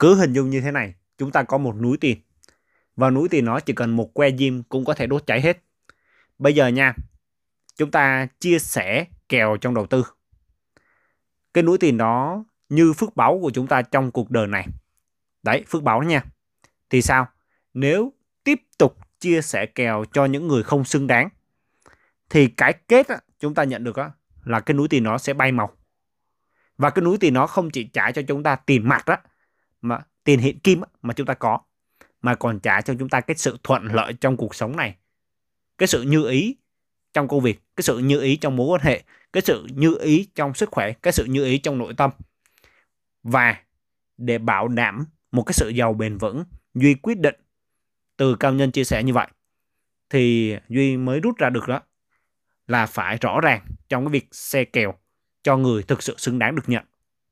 cứ hình dung như thế này chúng ta có một núi tiền. Và núi tiền nó chỉ cần một que diêm cũng có thể đốt cháy hết. Bây giờ nha chúng ta chia sẻ kèo trong đầu tư. Cái núi tiền đó như phước báu của chúng ta trong cuộc đời này. Đấy phước báu đó nha. Thì sao? Nếu tiếp tục chia sẻ kèo cho những người không xứng đáng thì cái kết á, chúng ta nhận được á, là cái núi tiền nó sẽ bay màu. Và cái núi tiền nó không chỉ trả cho chúng ta tiền mặt á mà tiền hiện kim mà chúng ta có, mà còn trả cho chúng ta cái sự thuận lợi trong cuộc sống này. Cái sự như ý trong công việc, cái sự như ý trong mối quan hệ, cái sự như ý trong sức khỏe, cái sự như ý trong nội tâm. Và để bảo đảm một cái sự giàu bền vững, duy quyết định từ cao nhân chia sẻ như vậy, thì duy mới rút ra được đó là phải rõ ràng trong cái việc xe kèo cho người thực sự xứng đáng được nhận.